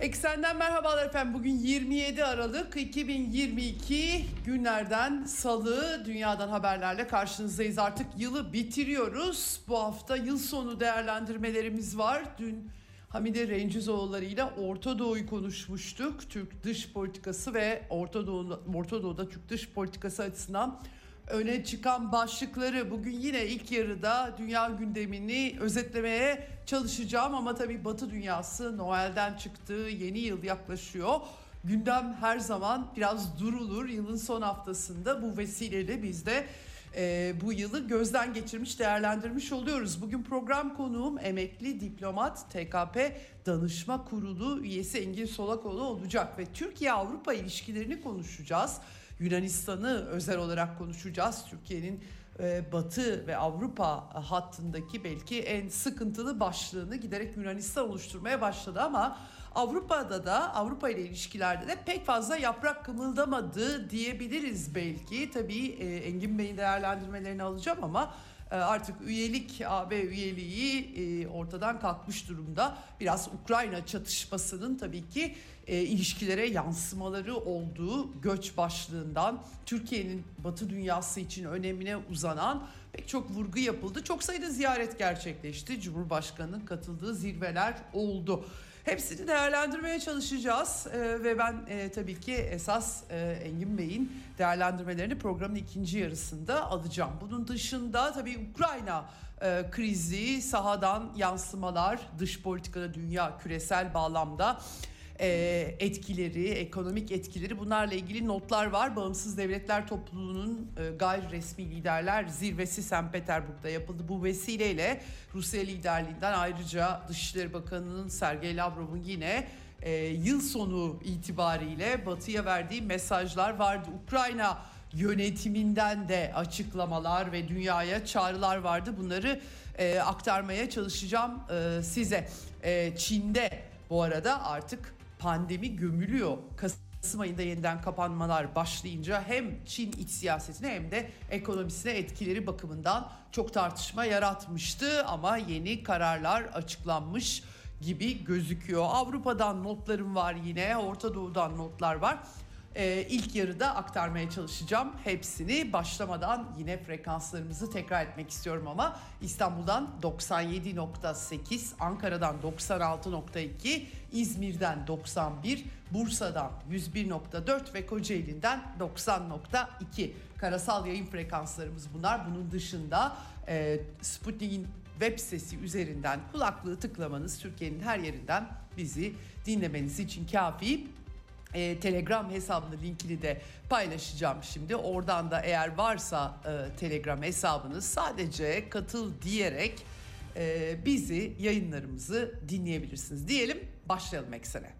Eksenden merhabalar efendim. Bugün 27 Aralık 2022 günlerden salı dünyadan haberlerle karşınızdayız. Artık yılı bitiriyoruz. Bu hafta yıl sonu değerlendirmelerimiz var. Dün Hamide Rencizoğulları ile Orta Doğu'yu konuşmuştuk. Türk dış politikası ve Orta, Doğu, Orta Doğu'da Türk dış politikası açısından öne çıkan başlıkları bugün yine ilk yarıda dünya gündemini özetlemeye çalışacağım ama tabii Batı dünyası Noel'den çıktı, yeni yıl yaklaşıyor. Gündem her zaman biraz durulur. Yılın son haftasında bu vesileyle biz de e, bu yılı gözden geçirmiş, değerlendirmiş oluyoruz. Bugün program konuğum emekli diplomat TKP Danışma Kurulu üyesi Engin Solakoğlu olacak ve Türkiye-Avrupa ilişkilerini konuşacağız. Yunanistan'ı özel olarak konuşacağız. Türkiye'nin e, Batı ve Avrupa hattındaki belki en sıkıntılı başlığını giderek Yunanistan oluşturmaya başladı ama Avrupa'da da Avrupa ile ilişkilerde de pek fazla yaprak kımıldamadı diyebiliriz belki. Tabii e, Engin Bey'in değerlendirmelerini alacağım ama e, artık üyelik AB üyeliği ortadan kalkmış durumda. Biraz Ukrayna çatışmasının tabii ki e, ilişkilere yansımaları olduğu göç başlığından Türkiye'nin Batı dünyası için önemine uzanan pek çok vurgu yapıldı. Çok sayıda ziyaret gerçekleşti. Cumhurbaşkanının katıldığı zirveler oldu. Hepsini değerlendirmeye çalışacağız ee, ve ben e, tabii ki esas e, Engin Bey'in değerlendirmelerini programın ikinci yarısında alacağım. Bunun dışında tabii Ukrayna e, krizi, sahadan yansımalar, dış politikada dünya küresel bağlamda e, etkileri, ekonomik etkileri bunlarla ilgili notlar var. Bağımsız Devletler Topluluğu'nun gayri resmi liderler zirvesi St. Petersburg'da yapıldı. Bu vesileyle Rusya liderliğinden ayrıca Dışişleri Bakanı'nın Sergey Lavrov'un yine yıl sonu itibariyle Batı'ya verdiği mesajlar vardı. Ukrayna yönetiminden de açıklamalar ve dünyaya çağrılar vardı. Bunları e, aktarmaya çalışacağım e, size. E, Çin'de bu arada artık pandemi gömülüyor. Kasım ayında yeniden kapanmalar başlayınca hem Çin iç siyasetine hem de ekonomisine etkileri bakımından çok tartışma yaratmıştı ama yeni kararlar açıklanmış gibi gözüküyor. Avrupa'dan notlarım var yine, Orta Doğu'dan notlar var e, ilk yarıda aktarmaya çalışacağım hepsini. Başlamadan yine frekanslarımızı tekrar etmek istiyorum ama İstanbul'dan 97.8, Ankara'dan 96.2, İzmir'den 91, Bursa'dan 101.4 ve Kocaeli'nden 90.2 karasal yayın frekanslarımız bunlar. Bunun dışında e, Sputnik'in web sitesi üzerinden kulaklığı tıklamanız Türkiye'nin her yerinden bizi dinlemeniz için kafi e, Telegram hesabını linkini de paylaşacağım şimdi. Oradan da eğer varsa e, Telegram hesabınız sadece katıl diyerek e, bizi yayınlarımızı dinleyebilirsiniz. Diyelim başlayalım eksene.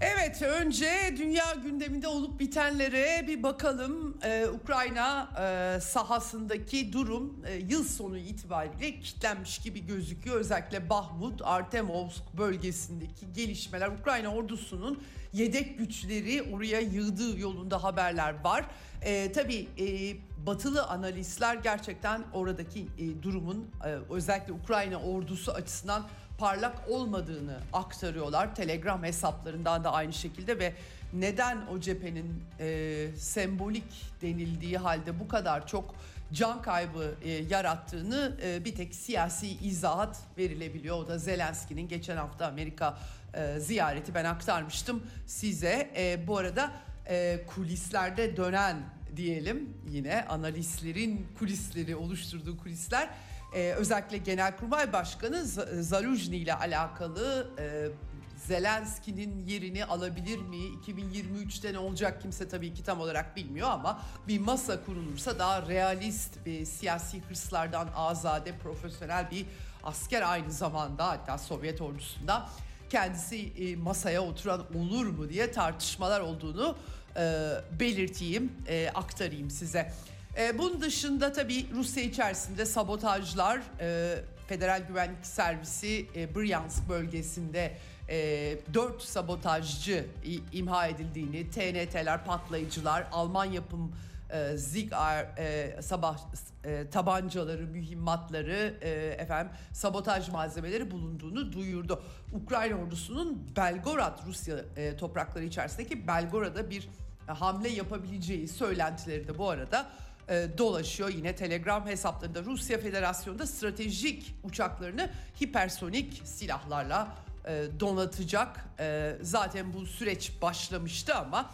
Evet önce dünya gündeminde olup bitenlere bir bakalım. Ee, Ukrayna e, sahasındaki durum e, yıl sonu itibariyle kitlenmiş gibi gözüküyor. Özellikle Bahmut, Artemovsk bölgesindeki gelişmeler Ukrayna ordusunun yedek güçleri oraya yığdığı yolunda haberler var. E, tabii e, batılı analistler gerçekten oradaki e, durumun e, özellikle Ukrayna ordusu açısından parlak olmadığını aktarıyorlar. Telegram hesaplarından da aynı şekilde ve neden o cephenin e, sembolik denildiği halde bu kadar çok can kaybı e, yarattığını e, bir tek siyasi izahat verilebiliyor. O da Zelenski'nin geçen hafta Amerika e, ziyareti ben aktarmıştım size. E, bu arada e, kulislerde dönen diyelim yine analistlerin kulisleri oluşturduğu kulisler e, özellikle Genelkurmay Başkanı Zaluzhny ile alakalı e, Zelenski'nin yerini alabilir mi? 2023'te ne olacak kimse tabii ki tam olarak bilmiyor ama bir masa kurulursa daha realist bir siyasi hırslardan azade profesyonel bir asker aynı zamanda hatta Sovyet ordusunda kendisi e, masaya oturan olur mu diye tartışmalar olduğunu e, belirteyim, e, aktarayım size. E, bunun dışında tabii Rusya içerisinde sabotajlar, e, Federal Güvenlik Servisi e, Bryansk bölgesinde e, 4 sabotajcı imha edildiğini, TNT'ler, patlayıcılar, Alman yapım e, Zigar e, sabah e, tabancaları, mühimmatları, e, efendim sabotaj malzemeleri bulunduğunu duyurdu. Ukrayna ordusunun Belgorod Rusya e, toprakları içerisindeki Belgorod'a bir hamle yapabileceği söylentileri de bu arada e, dolaşıyor. Yine Telegram hesaplarında Rusya Federasyonu'nda stratejik uçaklarını hipersonik silahlarla e, donatacak. E, zaten bu süreç başlamıştı ama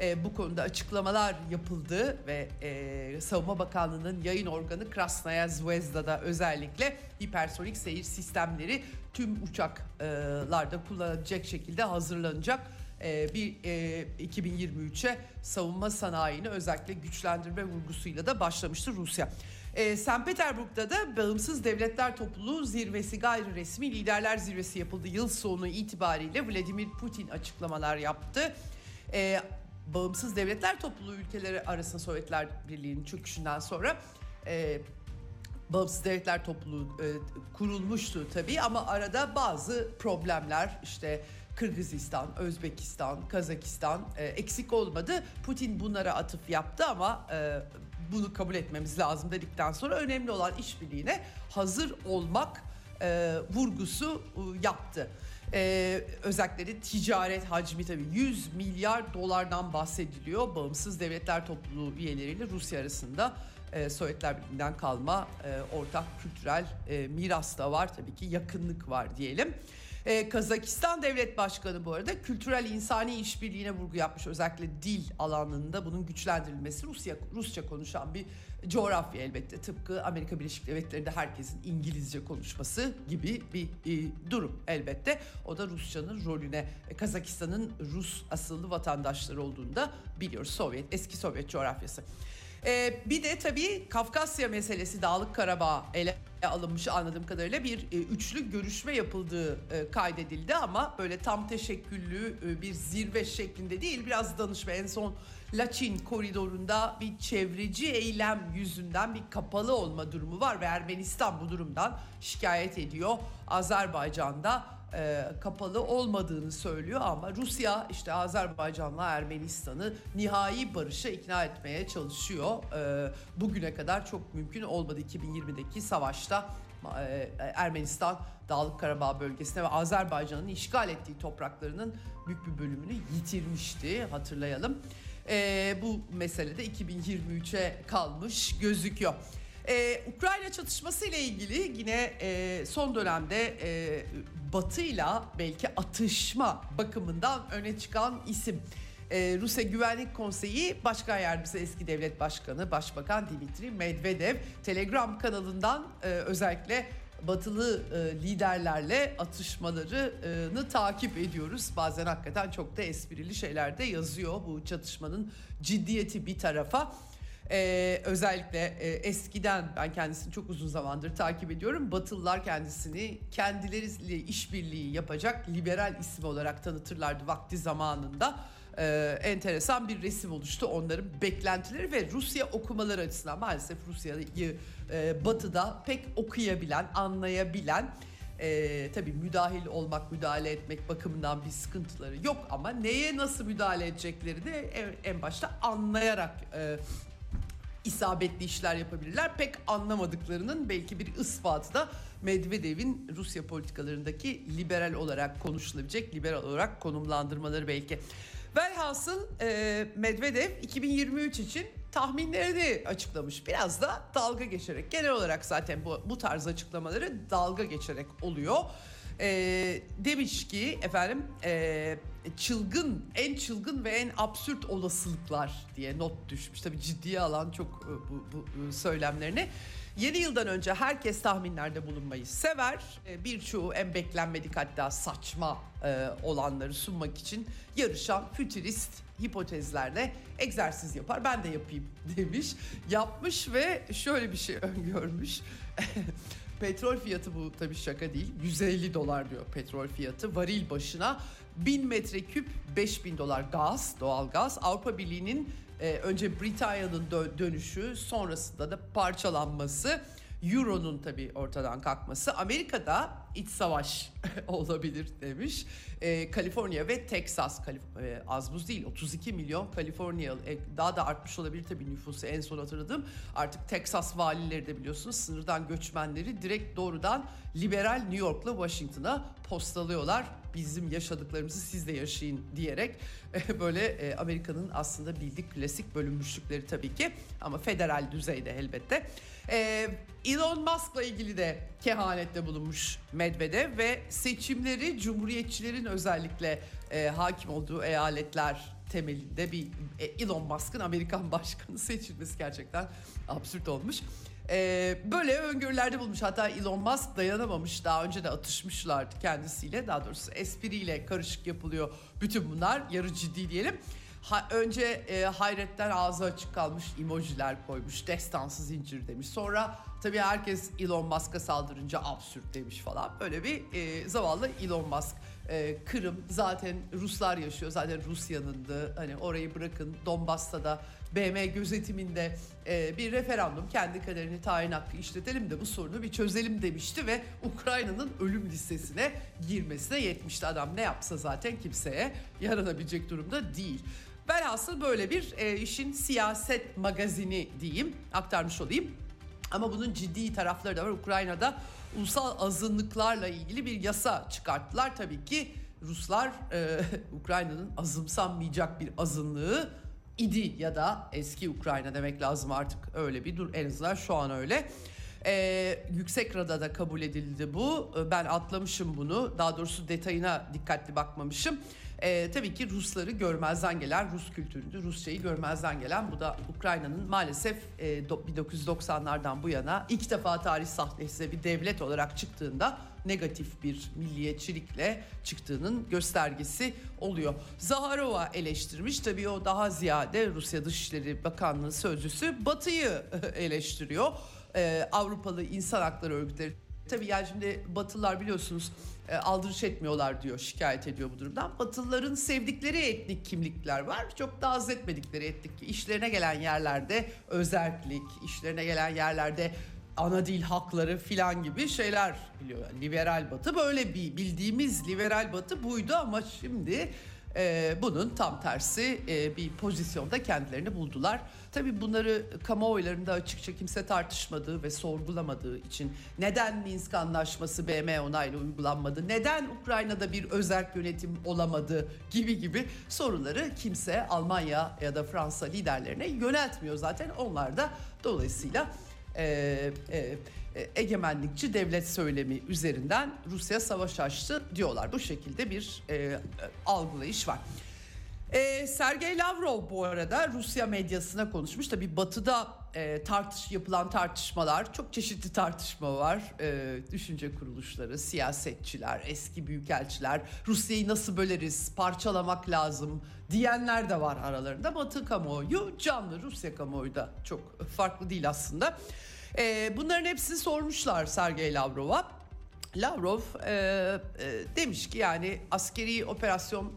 e, bu konuda açıklamalar yapıldı ve e, Savunma Bakanlığı'nın yayın organı Krasnaya Zvezda'da özellikle hipersonik seyir sistemleri tüm uçaklarda kullanılacak şekilde hazırlanacak e, bir e, 2023'e savunma sanayini özellikle güçlendirme vurgusuyla da başlamıştı Rusya. E, St. Petersburg'da da Bağımsız Devletler Topluluğu zirvesi gayri resmi liderler zirvesi yapıldı. Yıl sonu itibariyle Vladimir Putin açıklamalar yaptı. E, Bağımsız Devletler Topluluğu ülkeleri arasında Sovyetler Birliği'nin çöküşünden sonra e, Bağımsız Devletler Topluluğu e, kurulmuştu tabii ama arada bazı problemler işte Kırgızistan, Özbekistan, Kazakistan e, eksik olmadı. Putin bunlara atıf yaptı ama e, bunu kabul etmemiz lazım dedikten sonra önemli olan işbirliğine hazır olmak e, vurgusu e, yaptı. Ee, özellikle ticaret hacmi tabii 100 milyar dolardan bahsediliyor. Bağımsız Devletler Topluluğu üyeleriyle Rusya arasında e, Sovyetler Birliği'nden kalma e, ortak kültürel e, miras da var tabii ki yakınlık var diyelim. E, Kazakistan Devlet Başkanı bu arada kültürel insani işbirliğine vurgu yapmış. Özellikle dil alanında bunun güçlendirilmesi Rusya Rusça konuşan bir coğrafya elbette. Tıpkı Amerika Birleşik Devletleri'nde herkesin İngilizce konuşması gibi bir e, durum elbette. O da Rusçanın rolüne e, Kazakistan'ın Rus asıllı vatandaşları olduğunu da biliyoruz. Sovyet eski Sovyet coğrafyası. Ee, bir de tabii Kafkasya meselesi Dağlık Karabağ ele alınmış anladığım kadarıyla bir e, üçlü görüşme yapıldığı e, kaydedildi ama böyle tam teşekküllü e, bir zirve şeklinde değil biraz danışma en son Laçin koridorunda bir çevreci eylem yüzünden bir kapalı olma durumu var ve Ermenistan bu durumdan şikayet ediyor. Azerbaycan'da e, kapalı olmadığını söylüyor ama Rusya işte Azerbaycan'la Ermenistan'ı nihai barışa ikna etmeye çalışıyor. E, bugüne kadar çok mümkün olmadı 2020'deki savaşta e, Ermenistan Dağlık Karabağ bölgesine ve Azerbaycan'ın işgal ettiği topraklarının büyük bir bölümünü yitirmişti hatırlayalım. E, bu mesele de 2023'e kalmış gözüküyor. Ee, Ukrayna çatışması ile ilgili yine e, son dönemde e, Batı'yla belki atışma bakımından öne çıkan isim. Ee, Rusya Güvenlik Konseyi Başkan Yardımcısı eski devlet başkanı Başbakan Dimitri Medvedev Telegram kanalından e, özellikle batılı e, liderlerle atışmalarını takip ediyoruz. Bazen hakikaten çok da esprili şeyler de yazıyor bu çatışmanın ciddiyeti bir tarafa. Ee, özellikle e, eskiden ben kendisini çok uzun zamandır takip ediyorum. Batılılar kendisini kendileriyle işbirliği yapacak liberal isim olarak tanıtırlardı vakti zamanında. Ee, enteresan bir resim oluştu onların beklentileri ve Rusya okumaları açısından maalesef Rusya'yı e, batıda pek okuyabilen, anlayabilen e, tabii müdahil olmak, müdahale etmek bakımından bir sıkıntıları yok ama neye nasıl müdahale edeceklerini en, en başta anlayarak e, isabetli işler yapabilirler. Pek anlamadıklarının belki bir ispatı da Medvedev'in Rusya politikalarındaki liberal olarak konuşulabilecek, liberal olarak konumlandırmaları belki. Velhasıl e, Medvedev 2023 için tahminlerini açıklamış. Biraz da dalga geçerek. Genel olarak zaten bu, bu tarz açıklamaları dalga geçerek oluyor. E, demiş ki efendim e, çılgın, en çılgın ve en absürt olasılıklar diye not düşmüş. Tabii ciddiye alan çok e, bu, bu, bu söylemlerini. Yeni yıldan önce herkes tahminlerde bulunmayı sever. E, Birçoğu en beklenmedik hatta saçma e, olanları sunmak için yarışan fütürist hipotezlerle egzersiz yapar. Ben de yapayım demiş. Yapmış ve şöyle bir şey öngörmüş. Petrol fiyatı bu tabii şaka değil. 150 dolar diyor petrol fiyatı. Varil başına 1000 metreküp 5000 dolar gaz, doğal gaz. Avrupa Birliği'nin e, önce Britanya'nın dö- dönüşü sonrasında da parçalanması. Euro'nun tabii ortadan kalkması. Amerika'da iç savaş olabilir demiş. E, Kaliforniya ve Texas, Kalif- e, az buz değil 32 milyon Kaliforniyalı e, daha da artmış olabilir tabii nüfusu en son hatırladığım. Artık Texas valileri de biliyorsunuz sınırdan göçmenleri direkt doğrudan liberal New York'la Washington'a postalıyorlar. Bizim yaşadıklarımızı siz de yaşayın diyerek böyle e, Amerika'nın aslında bildik klasik bölünmüşlükleri tabii ki ama federal düzeyde elbette. E, Elon Musk'la ilgili de kehanette bulunmuş Medvedev ve seçimleri cumhuriyetçilerin özellikle e, hakim olduğu eyaletler temelinde bir e, Elon Musk'ın Amerikan başkanı seçilmesi gerçekten absürt olmuş. Ee, böyle öngörülerde bulmuş. Hatta Elon Musk dayanamamış. Daha önce de atışmışlardı kendisiyle. Daha doğrusu espriyle karışık yapılıyor bütün bunlar. Yarı ciddi diyelim. Ha, önce e, hayretten ağzı açık kalmış emojiler koymuş. Destansı zincir demiş. Sonra tabii herkes Elon Musk'a saldırınca absürt demiş falan. Böyle bir e, zavallı Elon Musk. E, Kırım zaten Ruslar yaşıyor. Zaten Rusya'nın da hani orayı bırakın Donbas'ta da BM gözetiminde e, bir referandum kendi kaderini tayin hakkı işletelim de bu sorunu bir çözelim demişti ve Ukrayna'nın ölüm listesine girmesine yetmişti. Adam ne yapsa zaten kimseye yaranabilecek durumda değil. Velhasıl böyle bir e, işin siyaset magazini diyeyim aktarmış olayım. Ama bunun ciddi tarafları da var. Ukrayna'da ulusal azınlıklarla ilgili bir yasa çıkarttılar. Tabii ki Ruslar e, Ukrayna'nın azımsanmayacak bir azınlığı idi ya da eski Ukrayna demek lazım artık öyle bir dur en azından şu an öyle. Ee, yüksek Rada'da kabul edildi bu. Ee, Ben atlamışım bunu. Daha doğrusu detayına dikkatli bakmamışım. Ee, tabii ki Rusları görmezden gelen, Rus kültürünü, Rusçayı görmezden gelen bu da Ukrayna'nın maalesef e, do- 1990'lardan bu yana ilk defa tarih sahnesine bir devlet olarak çıktığında negatif bir milliyetçilikle çıktığının göstergesi oluyor. Zaharova eleştirmiş tabii o daha ziyade Rusya Dışişleri Bakanlığı sözcüsü Batı'yı eleştiriyor. Ee, Avrupalı insan hakları örgütleri Tabii yani şimdi Batılılar biliyorsunuz e, aldırış etmiyorlar diyor, şikayet ediyor bu durumdan. Batılıların sevdikleri etnik kimlikler var. Çok da haz etmedikleri etnik. işlerine gelen yerlerde özellik, işlerine gelen yerlerde ana dil hakları filan gibi şeyler biliyor. Yani liberal batı böyle bir bildiğimiz liberal batı buydu ama şimdi e, bunun tam tersi e, bir pozisyonda kendilerini buldular. Tabii bunları kamuoylarında açıkça kimse tartışmadığı ve sorgulamadığı için neden Minsk Anlaşması BM onaylı uygulanmadı, neden Ukrayna'da bir özel yönetim olamadı gibi gibi soruları kimse Almanya ya da Fransa liderlerine yöneltmiyor zaten. Onlar da dolayısıyla e, e, e, egemenlikçi devlet söylemi üzerinden Rusya savaş açtı diyorlar. Bu şekilde bir e, algılayış var. E, Sergey Lavrov bu arada Rusya medyasına konuşmuş. Tabii batıda e, tartış yapılan tartışmalar çok çeşitli tartışma var. E, düşünce kuruluşları, siyasetçiler, eski büyükelçiler Rusya'yı nasıl böleriz, parçalamak lazım diyenler de var aralarında. Batı kamuoyu canlı Rusya kamuoyu da çok farklı değil aslında. E, bunların hepsini sormuşlar Sergey Lavrov'a. Lavrov e, e, demiş ki yani askeri operasyon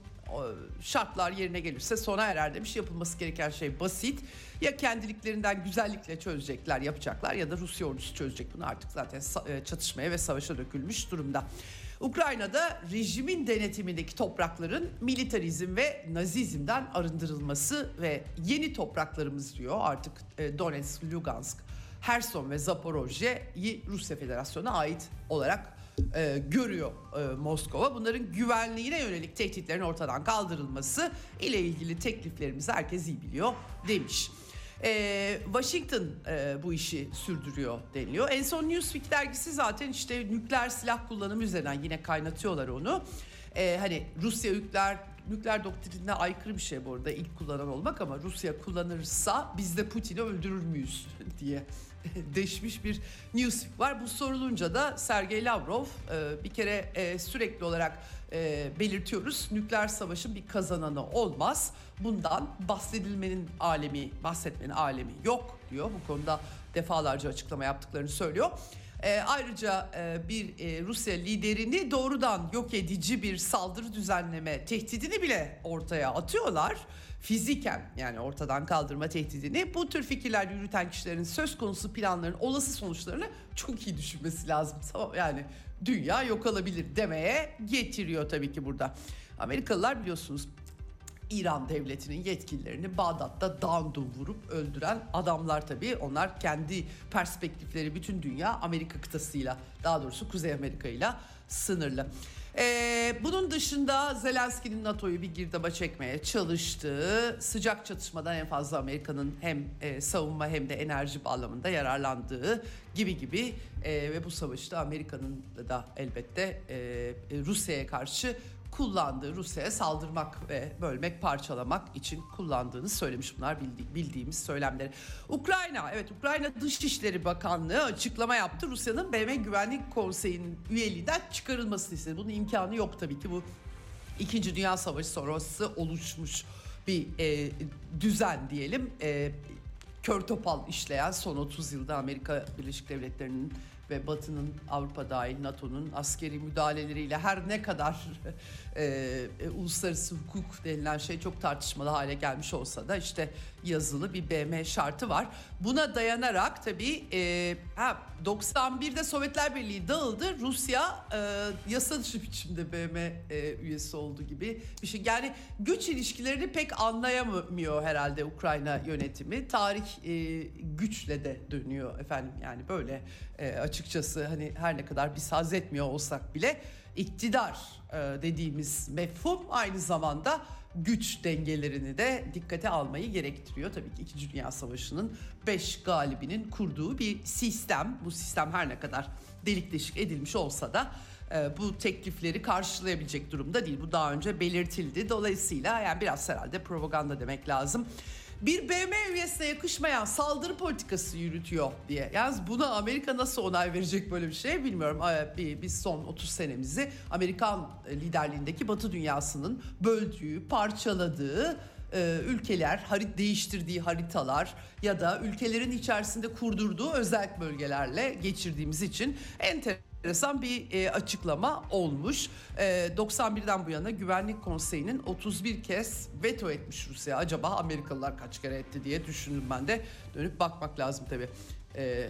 şartlar yerine gelirse sona erer demiş. Yapılması gereken şey basit. Ya kendiliklerinden güzellikle çözecekler, yapacaklar ya da Rusya ordusu çözecek bunu artık zaten e, çatışmaya ve savaşa dökülmüş durumda. Ukrayna'da rejimin denetimindeki toprakların militarizm ve nazizmden arındırılması ve yeni topraklarımız diyor artık e, Donetsk, Lugansk, Herson ve Zaporojye'yi Rusya Federasyonu'na ait olarak e, görüyor e, Moskova. Bunların güvenliğine yönelik tehditlerin ortadan kaldırılması ile ilgili tekliflerimizi herkes iyi biliyor demiş. E, Washington e, bu işi sürdürüyor deniliyor. En son Newsweek dergisi zaten işte nükleer silah kullanımı üzerinden yine kaynatıyorlar onu. E, hani Rusya nükleer nükleer doktrinine aykırı bir şey bu arada ilk kullanan olmak ama Rusya kullanırsa biz de Putin'i öldürür müyüz diye deşmiş bir newsweek var. Bu sorulunca da Sergey Lavrov e, bir kere e, sürekli olarak e, belirtiyoruz. Nükleer savaşın bir kazananı olmaz. Bundan bahsedilmenin alemi, bahsetmenin alemi yok diyor. Bu konuda defalarca açıklama yaptıklarını söylüyor. E, ayrıca e, bir e, Rusya liderini doğrudan yok edici bir saldırı düzenleme tehdidini bile ortaya atıyorlar. Fiziken yani ortadan kaldırma tehdidini bu tür fikirler yürüten kişilerin söz konusu planların olası sonuçlarını çok iyi düşünmesi lazım. Yani dünya yok olabilir demeye getiriyor tabii ki burada. Amerikalılar biliyorsunuz İran devletinin yetkililerini Bağdat'ta dağındum vurup öldüren adamlar tabii. Onlar kendi perspektifleri bütün dünya Amerika kıtasıyla daha doğrusu Kuzey Amerika ile sınırlı. Ee, bunun dışında Zelenski'nin NATO'yu bir girdaba çekmeye çalıştığı sıcak çatışmadan en fazla Amerika'nın hem e, savunma hem de enerji bağlamında yararlandığı gibi gibi e, ve bu savaşta Amerika'nın da elbette e, Rusya'ya karşı kullandığı Rusya'ya saldırmak ve bölmek, parçalamak için kullandığını söylemiş bunlar bildi- bildiğimiz söylemleri. Ukrayna, evet Ukrayna Dışişleri Bakanlığı açıklama yaptı. Rusya'nın BM Güvenlik Konseyi'nin üyeliğinden çıkarılmasını istedi. Bunun imkanı yok tabii ki bu İkinci Dünya Savaşı sonrası oluşmuş bir e, düzen diyelim. E, kör topal işleyen son 30 yılda Amerika Birleşik Devletleri'nin ve Batı'nın Avrupa dahil NATO'nun askeri müdahaleleriyle her ne kadar e, e, uluslararası hukuk denilen şey çok tartışmalı hale gelmiş olsa da işte yazılı bir BM şartı var. Buna dayanarak tabii e, ha, 91'de Sovyetler Birliği dağıldı. Rusya e, yasa dışı biçimde BM e, üyesi oldu gibi bir şey. Yani güç ilişkilerini pek anlayamıyor herhalde Ukrayna yönetimi. Tarih e, güçle de dönüyor efendim. Yani böyle e, açıkçası hani her ne kadar biz haz etmiyor olsak bile iktidar e, dediğimiz mefhum aynı zamanda güç dengelerini de dikkate almayı gerektiriyor. Tabii ki 2. Dünya Savaşı'nın 5 galibinin kurduğu bir sistem. Bu sistem her ne kadar delik deşik edilmiş olsa da e, bu teklifleri karşılayabilecek durumda değil. Bu daha önce belirtildi. Dolayısıyla yani biraz herhalde propaganda demek lazım. Bir BM üyesine yakışmayan saldırı politikası yürütüyor diye. Yalnız buna Amerika nasıl onay verecek böyle bir şey bilmiyorum. Biz son 30 senemizi Amerikan liderliğindeki Batı dünyasının böldüğü, parçaladığı e, ülkeler, harit değiştirdiği haritalar ya da ülkelerin içerisinde kurdurduğu özel bölgelerle geçirdiğimiz için enteresan bir e, açıklama olmuş. E, 91'den bu yana Güvenlik Konseyi'nin 31 kez veto etmiş Rusya. Acaba Amerikalılar kaç kere etti diye düşündüm ben de. Dönüp bakmak lazım tabii. E,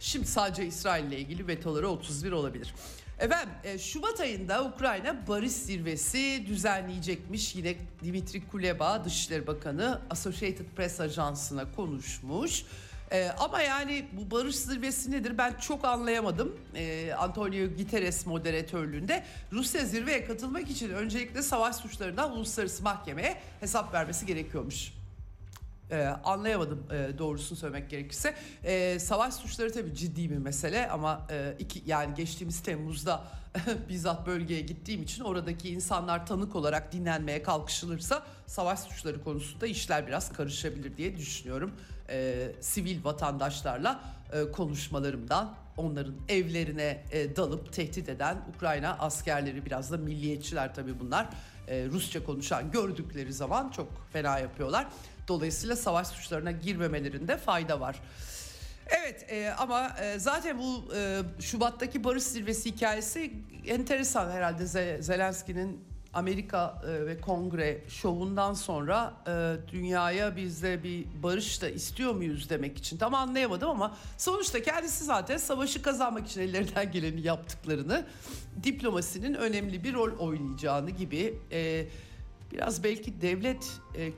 şimdi sadece İsrail ile ilgili vetoları 31 olabilir. Efendim e, Şubat ayında Ukrayna barış zirvesi düzenleyecekmiş. Yine Dimitri Kuleba Dışişleri Bakanı Associated Press Ajansı'na konuşmuş. E, ama yani bu barış zirvesi nedir ben çok anlayamadım. E, Antonio Guterres moderatörlüğünde Rusya zirveye katılmak için öncelikle savaş suçlarından uluslararası mahkemeye hesap vermesi gerekiyormuş. Ee, anlayamadım e, doğrusunu söylemek gerekirse. Ee, savaş suçları tabii ciddi bir mesele ama e, iki yani geçtiğimiz Temmuz'da bizzat bölgeye gittiğim için oradaki insanlar tanık olarak dinlenmeye kalkışılırsa savaş suçları konusunda işler biraz karışabilir diye düşünüyorum. Ee, sivil vatandaşlarla e, konuşmalarımdan onların evlerine e, dalıp tehdit eden Ukrayna askerleri biraz da milliyetçiler tabii bunlar. E, Rusça konuşan gördükleri zaman çok fena yapıyorlar. Dolayısıyla savaş suçlarına girmemelerinde fayda var. Evet e, ama e, zaten bu e, Şubat'taki barış zirvesi hikayesi enteresan herhalde Ze- Zelenski'nin Amerika e, ve Kongre şovundan sonra e, dünyaya biz de bir barış da istiyor muyuz demek için tam anlayamadım ama sonuçta kendisi zaten savaşı kazanmak için ellerinden geleni yaptıklarını diplomasinin önemli bir rol oynayacağını gibi e, biraz belki devlet e,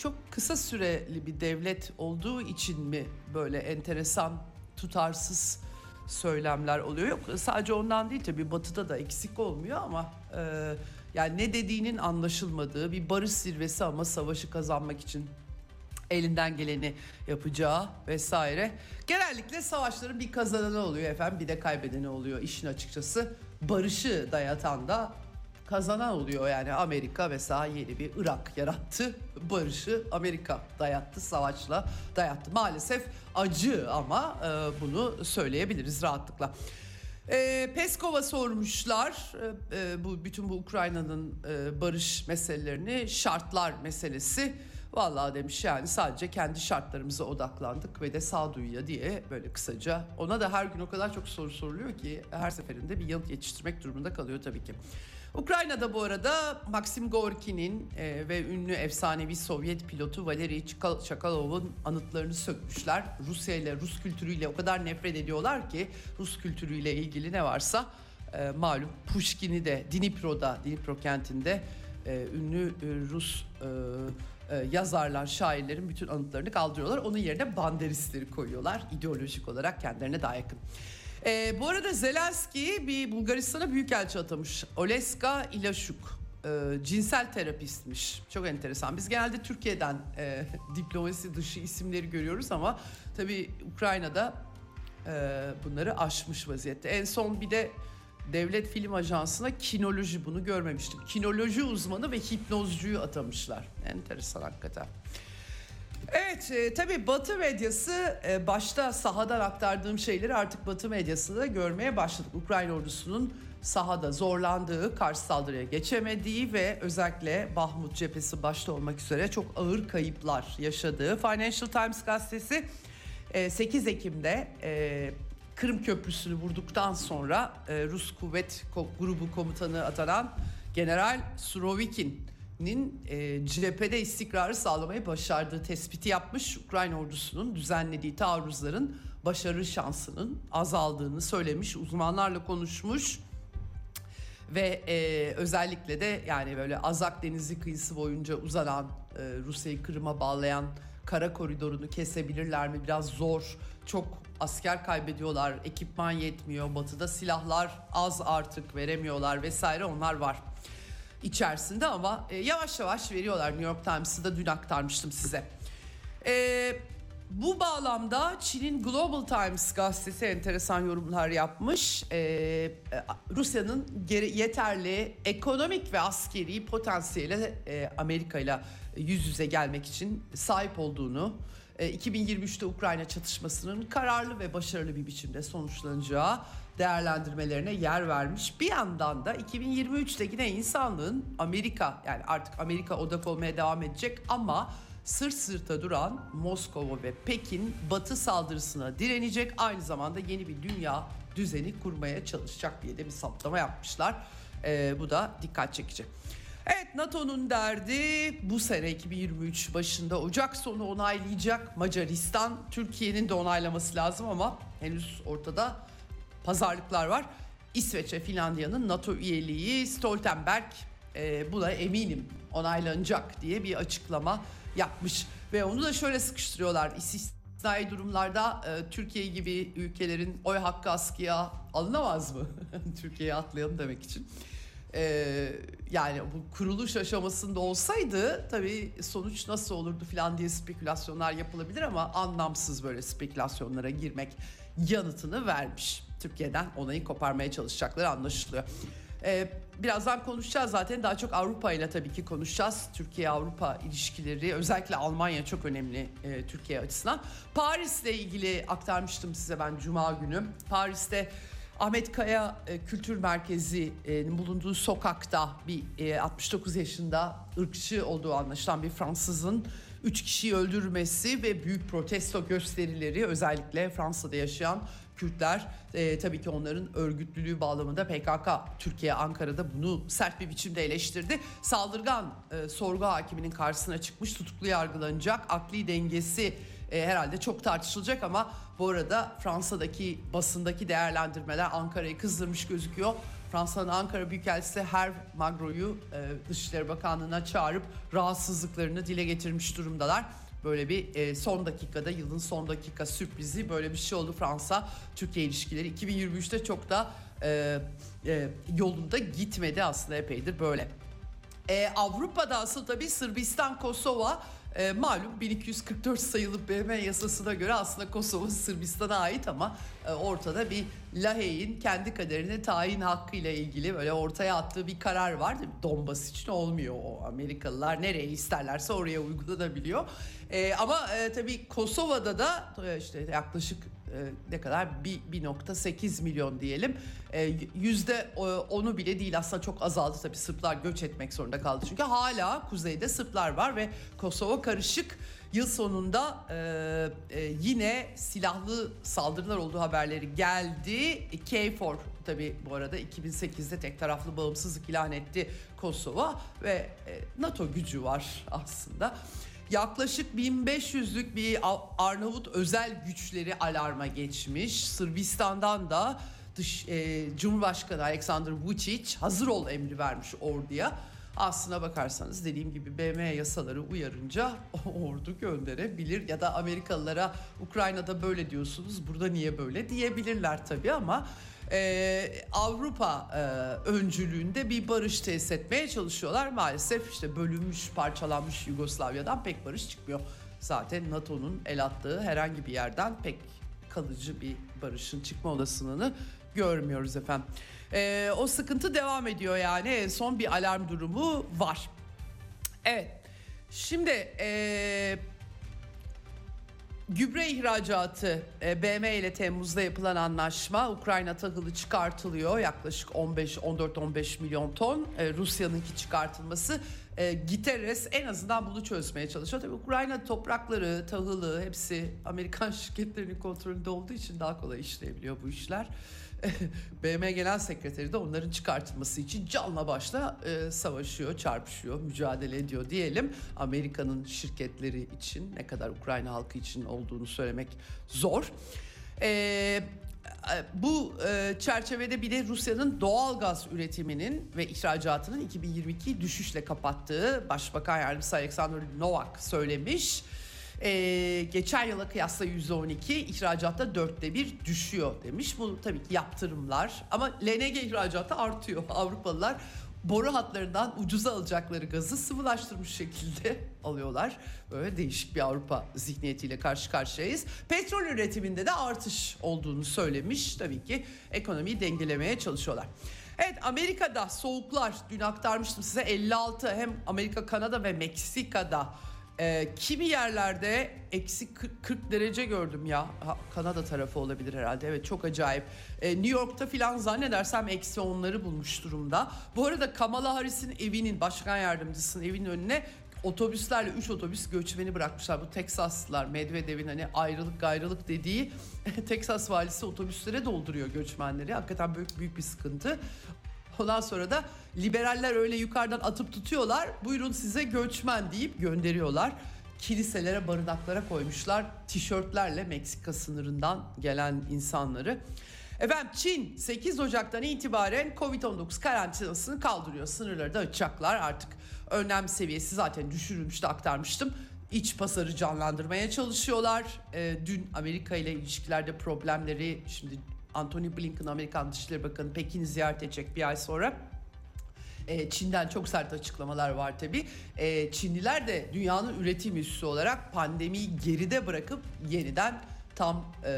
çok kısa süreli bir devlet olduğu için mi böyle enteresan tutarsız söylemler oluyor? Yok sadece ondan değil tabii batıda da eksik olmuyor ama e, yani ne dediğinin anlaşılmadığı bir barış zirvesi ama savaşı kazanmak için elinden geleni yapacağı vesaire. Genellikle savaşların bir kazananı oluyor efendim bir de kaybedeni oluyor işin açıkçası. Barışı dayatan da kazanan oluyor yani Amerika mesela yeni bir Irak yarattı. Barışı Amerika dayattı savaşla dayattı. Maalesef acı ama e, bunu söyleyebiliriz rahatlıkla. E, Peskov'a sormuşlar e, e, bu bütün bu Ukrayna'nın e, barış meselelerini şartlar meselesi. Vallahi demiş yani sadece kendi şartlarımıza odaklandık ve de sağduyuya diye böyle kısaca. Ona da her gün o kadar çok soru soruluyor ki her seferinde bir yanıt yetiştirmek durumunda kalıyor tabii ki. Ukrayna'da bu arada Maxim Gorki'nin e, ve ünlü efsanevi Sovyet pilotu Valeri Çakalov'un anıtlarını sökmüşler. Rusya ile Rus kültürüyle o kadar nefret ediyorlar ki Rus kültürüyle ilgili ne varsa e, malum Pushkin'i de Dnipro'da, Dnipro kentinde e, ünlü e, Rus e, e, yazarlar, şairlerin bütün anıtlarını kaldırıyorlar. Onun yerine banderistleri koyuyorlar. İdeolojik olarak kendilerine daha yakın. E, bu arada Zelenski bir Bulgaristan'a büyükelçi atamış. Oleska İlaşuk. E, cinsel terapistmiş. Çok enteresan. Biz genelde Türkiye'den e, diplomasi dışı isimleri görüyoruz ama tabii Ukrayna'da e, bunları aşmış vaziyette. En son bir de Devlet Film Ajansı'na kinoloji bunu görmemiştim. Kinoloji uzmanı ve hipnozcuyu atamışlar. Enteresan hakikaten. Evet e, tabii Batı medyası e, başta sahadan aktardığım şeyleri artık Batı medyasında görmeye başladık. Ukrayna ordusunun sahada zorlandığı, karşı saldırıya geçemediği ve özellikle Bahmut cephesi başta olmak üzere çok ağır kayıplar yaşadığı Financial Times gazetesi e, 8 Ekim'de e, Kırım Köprüsü'nü vurduktan sonra e, Rus kuvvet grubu komutanı atanan General Surovikin'in e, cephede istikrarı sağlamayı başardığı tespiti yapmış. Ukrayna ordusunun düzenlediği taarruzların başarı şansının azaldığını söylemiş. Uzmanlarla konuşmuş ve e, özellikle de yani böyle Azak Denizi kıyısı boyunca uzanan e, Rusya'yı Kırım'a bağlayan kara koridorunu kesebilirler mi? Biraz zor. Çok asker kaybediyorlar. Ekipman yetmiyor. Batı'da silahlar az artık veremiyorlar vesaire. Onlar var içerisinde ama e, yavaş yavaş veriyorlar. New York Times'ı da dün aktarmıştım size. E, bu bağlamda Çin'in Global Times gazetesi enteresan yorumlar yapmış. Ee, e, Rusya'nın geri, yeterli ekonomik ve askeri potansiyele e, Amerika ile yüz yüze gelmek için sahip olduğunu, e, 2023'te Ukrayna çatışmasının kararlı ve başarılı bir biçimde sonuçlanacağı değerlendirmelerine yer vermiş. Bir yandan da 2023'te yine insanlığın Amerika yani artık Amerika odak olmaya devam edecek ama sırt sırta duran Moskova ve Pekin Batı saldırısına direnecek. Aynı zamanda yeni bir dünya düzeni kurmaya çalışacak diye de bir saptama yapmışlar. Ee, bu da dikkat çekici. Evet NATO'nun derdi bu sene 2023 başında Ocak sonu onaylayacak Macaristan. Türkiye'nin de onaylaması lazım ama henüz ortada pazarlıklar var. İsveç ve Finlandiya'nın NATO üyeliği Stoltenberg e, buna eminim onaylanacak diye bir açıklama yapmış. Ve onu da şöyle sıkıştırıyorlar. İstisnai durumlarda e, Türkiye gibi ülkelerin oy hakkı askıya alınamaz mı? Türkiye'ye atlayalım demek için. E, yani bu kuruluş aşamasında olsaydı tabii sonuç nasıl olurdu falan diye spekülasyonlar yapılabilir ama anlamsız böyle spekülasyonlara girmek yanıtını vermiş. Türkiye'den onayı koparmaya çalışacakları anlaşılıyor. Ee, birazdan konuşacağız zaten daha çok Avrupa ile tabii ki konuşacağız. Türkiye-Avrupa ilişkileri özellikle Almanya çok önemli e, Türkiye açısından. Paris'le ilgili aktarmıştım size ben Cuma günü. Paris'te Ahmet Kaya e, Kültür Merkezi'nin bulunduğu sokakta bir e, 69 yaşında ırkçı olduğu anlaşılan bir Fransızın 3 kişiyi öldürmesi ve büyük protesto gösterileri özellikle Fransa'da yaşayan Kürtler e, tabii ki onların örgütlülüğü bağlamında PKK Türkiye Ankara'da bunu sert bir biçimde eleştirdi. Saldırgan e, sorgu hakiminin karşısına çıkmış tutuklu yargılanacak. Akli dengesi e, herhalde çok tartışılacak ama bu arada Fransa'daki basındaki değerlendirmeler Ankara'yı kızdırmış gözüküyor. Fransa'nın Ankara Büyükelçisi Herve Magro'yu e, Dışişleri Bakanlığı'na çağırıp rahatsızlıklarını dile getirmiş durumdalar. Böyle bir e, son dakikada yılın son dakika sürprizi böyle bir şey oldu Fransa Türkiye ilişkileri 2023'te çok da e, e, yolunda gitmedi aslında epeydir böyle. Ee, Avrupa'da asıl tabii Sırbistan, Kosova e, malum 1244 sayılı BM yasasına göre aslında Kosova Sırbistan'a ait ama e, ortada bir Lahey'in kendi kaderini tayin hakkı ile ilgili böyle ortaya attığı bir karar var. Donbas için olmuyor o Amerikalılar nereye isterlerse oraya uygulanabiliyor. E, ama e, tabii Kosova'da da e, işte yaklaşık e, ne kadar 1.8 milyon diyelim. E, yüzde onu bile değil aslında çok azaldı tabii Sırplar göç etmek zorunda kaldı. Çünkü hala kuzeyde Sırplar var ve Kosova karışık. Yıl sonunda e, e, yine silahlı saldırılar olduğu haberleri geldi. KFOR tabii bu arada 2008'de tek taraflı bağımsızlık ilan etti Kosova ve e, NATO gücü var aslında. Yaklaşık 1500'lük bir Arnavut özel güçleri alarma geçmiş. Sırbistan'dan da dış e, Cumhurbaşkanı Alexander Vučić hazır ol emri vermiş orduya. Aslına bakarsanız dediğim gibi BM yasaları uyarınca ordu gönderebilir ya da Amerikalılara Ukrayna'da böyle diyorsunuz burada niye böyle diyebilirler tabii ama e, Avrupa e, öncülüğünde bir barış tesis etmeye çalışıyorlar. Maalesef işte bölünmüş, parçalanmış Yugoslavya'dan pek barış çıkmıyor. Zaten NATO'nun el attığı herhangi bir yerden pek kalıcı bir barışın çıkma olasılığını görmüyoruz efendim. E, o sıkıntı devam ediyor yani son bir alarm durumu var. Evet şimdi e, Gübre ihracatı e, BM ile Temmuz'da yapılan anlaşma Ukrayna tahılı çıkartılıyor yaklaşık 15 14-15 milyon ton e, Rusya'nınki çıkartılması e, Giteres en azından bunu çözmeye çalışıyor. Tabii Ukrayna toprakları, tahılı hepsi Amerikan şirketlerinin kontrolünde olduğu için daha kolay işleyebiliyor bu işler. BM Genel Sekreteri de onların çıkartılması için canla başla e, savaşıyor, çarpışıyor, mücadele ediyor diyelim. Amerika'nın şirketleri için ne kadar Ukrayna halkı için olduğunu söylemek zor. E, bu e, çerçevede bir de Rusya'nın doğal gaz üretiminin ve ihracatının 2022 düşüşle kapattığı Başbakan Yardımcısı Alexander Novak söylemiş. Ee, geçen yıla kıyasla %12 ihracatta dörtte bir düşüyor demiş. Bu tabii ki yaptırımlar ama LNG ihracatı artıyor. Avrupalılar boru hatlarından ucuza alacakları gazı sıvılaştırmış şekilde alıyorlar. Böyle değişik bir Avrupa zihniyetiyle karşı karşıyayız. Petrol üretiminde de artış olduğunu söylemiş. Tabii ki ekonomiyi dengelemeye çalışıyorlar. Evet Amerika'da soğuklar dün aktarmıştım size 56 hem Amerika, Kanada ve Meksika'da e, kimi yerlerde eksi 40, 40 derece gördüm ya. Ha, Kanada tarafı olabilir herhalde. Evet çok acayip. E, New York'ta filan zannedersem eksi onları bulmuş durumda. Bu arada Kamala Harris'in evinin başkan yardımcısının evinin önüne otobüslerle 3 otobüs göçmeni bırakmışlar. Bu Teksaslılar Medvedev'in hani ayrılık gayrılık dediği Teksas valisi otobüslere dolduruyor göçmenleri. Hakikaten büyük büyük bir sıkıntı. Ondan sonra da liberaller öyle yukarıdan atıp tutuyorlar. Buyurun size göçmen deyip gönderiyorlar. Kiliselere, barınaklara koymuşlar tişörtlerle Meksika sınırından gelen insanları. Efendim Çin 8 Ocak'tan itibaren Covid-19 karantinasını kaldırıyor. Sınırları da açacaklar artık. Önlem seviyesi zaten düşürülmüştü aktarmıştım. İç pazarı canlandırmaya çalışıyorlar. E, dün Amerika ile ilişkilerde problemleri şimdi Anthony Blinken Amerikan Dışişleri Bakanı Pekin'i ziyaret edecek bir ay sonra. E, Çin'den çok sert açıklamalar var tabi. E, Çinliler de dünyanın üretim üssü olarak pandemiyi geride bırakıp yeniden tam e,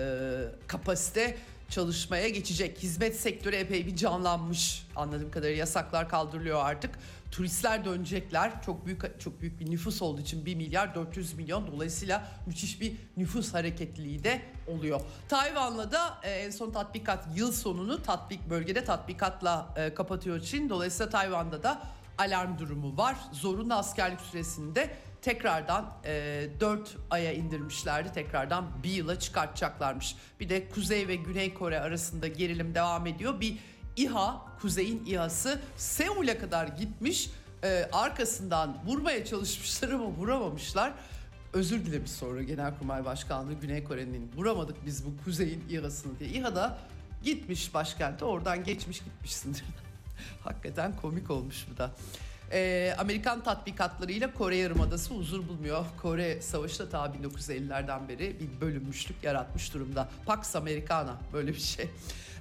kapasite çalışmaya geçecek. Hizmet sektörü epey bir canlanmış. Anladığım kadarıyla yasaklar kaldırılıyor artık. Turistler dönecekler. Çok büyük çok büyük bir nüfus olduğu için 1 milyar 400 milyon dolayısıyla müthiş bir nüfus hareketliliği de oluyor. Tayvan'la da e, en son tatbikat yıl sonunu tatbik bölgede tatbikatla e, kapatıyor Çin. Dolayısıyla Tayvan'da da alarm durumu var. Zorunlu askerlik süresinde tekrardan e, 4 aya indirmişlerdi. Tekrardan bir yıla çıkartacaklarmış. Bir de Kuzey ve Güney Kore arasında gerilim devam ediyor. Bir İHA, Kuzey'in İHA'sı Seul'e kadar gitmiş. E, arkasından vurmaya çalışmışlar ama vuramamışlar. Özür dilemiş sonra Genelkurmay Başkanlığı Güney Kore'nin vuramadık biz bu Kuzey'in İHA'sını diye. İHA da gitmiş başkente oradan geçmiş gitmişsindir. Hakikaten komik olmuş bu da. E, Amerikan tatbikatlarıyla Kore Yarımadası huzur bulmuyor. Kore Savaşı da ta 1950'lerden beri bir bölünmüşlük yaratmış durumda. Pax Americana böyle bir şey.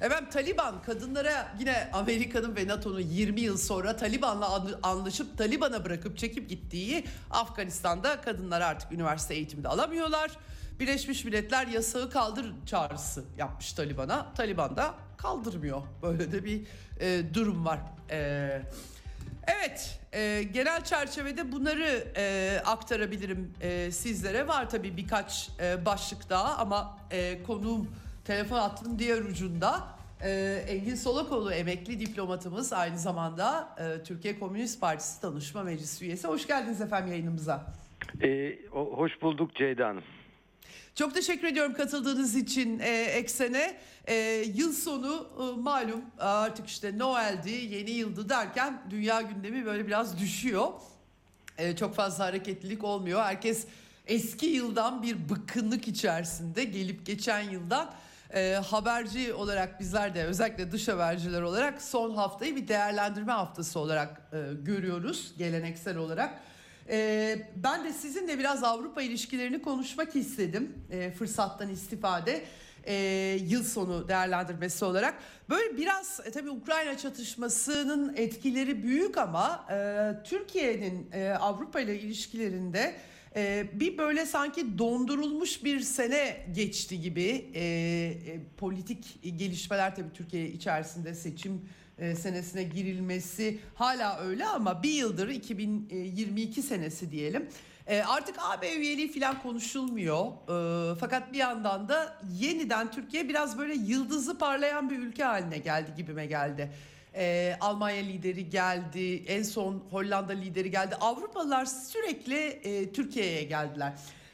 Efendim Taliban kadınlara yine Amerika'nın ve NATO'nun 20 yıl sonra Taliban'la anlaşıp Taliban'a bırakıp çekip gittiği Afganistan'da kadınlar artık üniversite eğitimde alamıyorlar. Birleşmiş Milletler yasağı kaldır çağrısı yapmış Taliban'a. Taliban da kaldırmıyor. Böyle de bir e, durum var. E, evet, e, genel çerçevede bunları e, aktarabilirim e, sizlere. Var tabii birkaç e, başlık daha ama e, konuğum telefon hattının diğer ucunda. E, Engin Solakoğlu emekli diplomatımız aynı zamanda e, Türkiye Komünist Partisi Danışma Meclisi üyesi. Hoş geldiniz efendim yayınımıza. E, hoş bulduk Ceyda Hanım. Çok teşekkür ediyorum katıldığınız için e, Eksen'e. E, yıl sonu e, malum artık işte Noel'di, yeni yıldı derken dünya gündemi böyle biraz düşüyor. E, çok fazla hareketlilik olmuyor. Herkes eski yıldan bir bıkkınlık içerisinde gelip geçen yıldan e, haberci olarak bizler de özellikle dış haberciler olarak son haftayı bir değerlendirme haftası olarak e, görüyoruz geleneksel olarak. Ee, ben de sizinle biraz Avrupa ilişkilerini konuşmak istedim e, fırsattan istifade e, yıl sonu değerlendirmesi olarak. Böyle biraz e, tabii Ukrayna çatışmasının etkileri büyük ama e, Türkiye'nin e, Avrupa ile ilişkilerinde e, bir böyle sanki dondurulmuş bir sene geçti gibi e, e, politik gelişmeler tabii Türkiye içerisinde seçim e, senesine girilmesi hala öyle ama bir yıldır 2022 senesi diyelim. E, artık AB üyeliği falan konuşulmuyor. E, fakat bir yandan da yeniden Türkiye biraz böyle yıldızı parlayan bir ülke haline geldi gibime geldi. Almanya lideri geldi, en son Hollanda lideri geldi. Avrupalılar sürekli Türkiye'ye geldiler.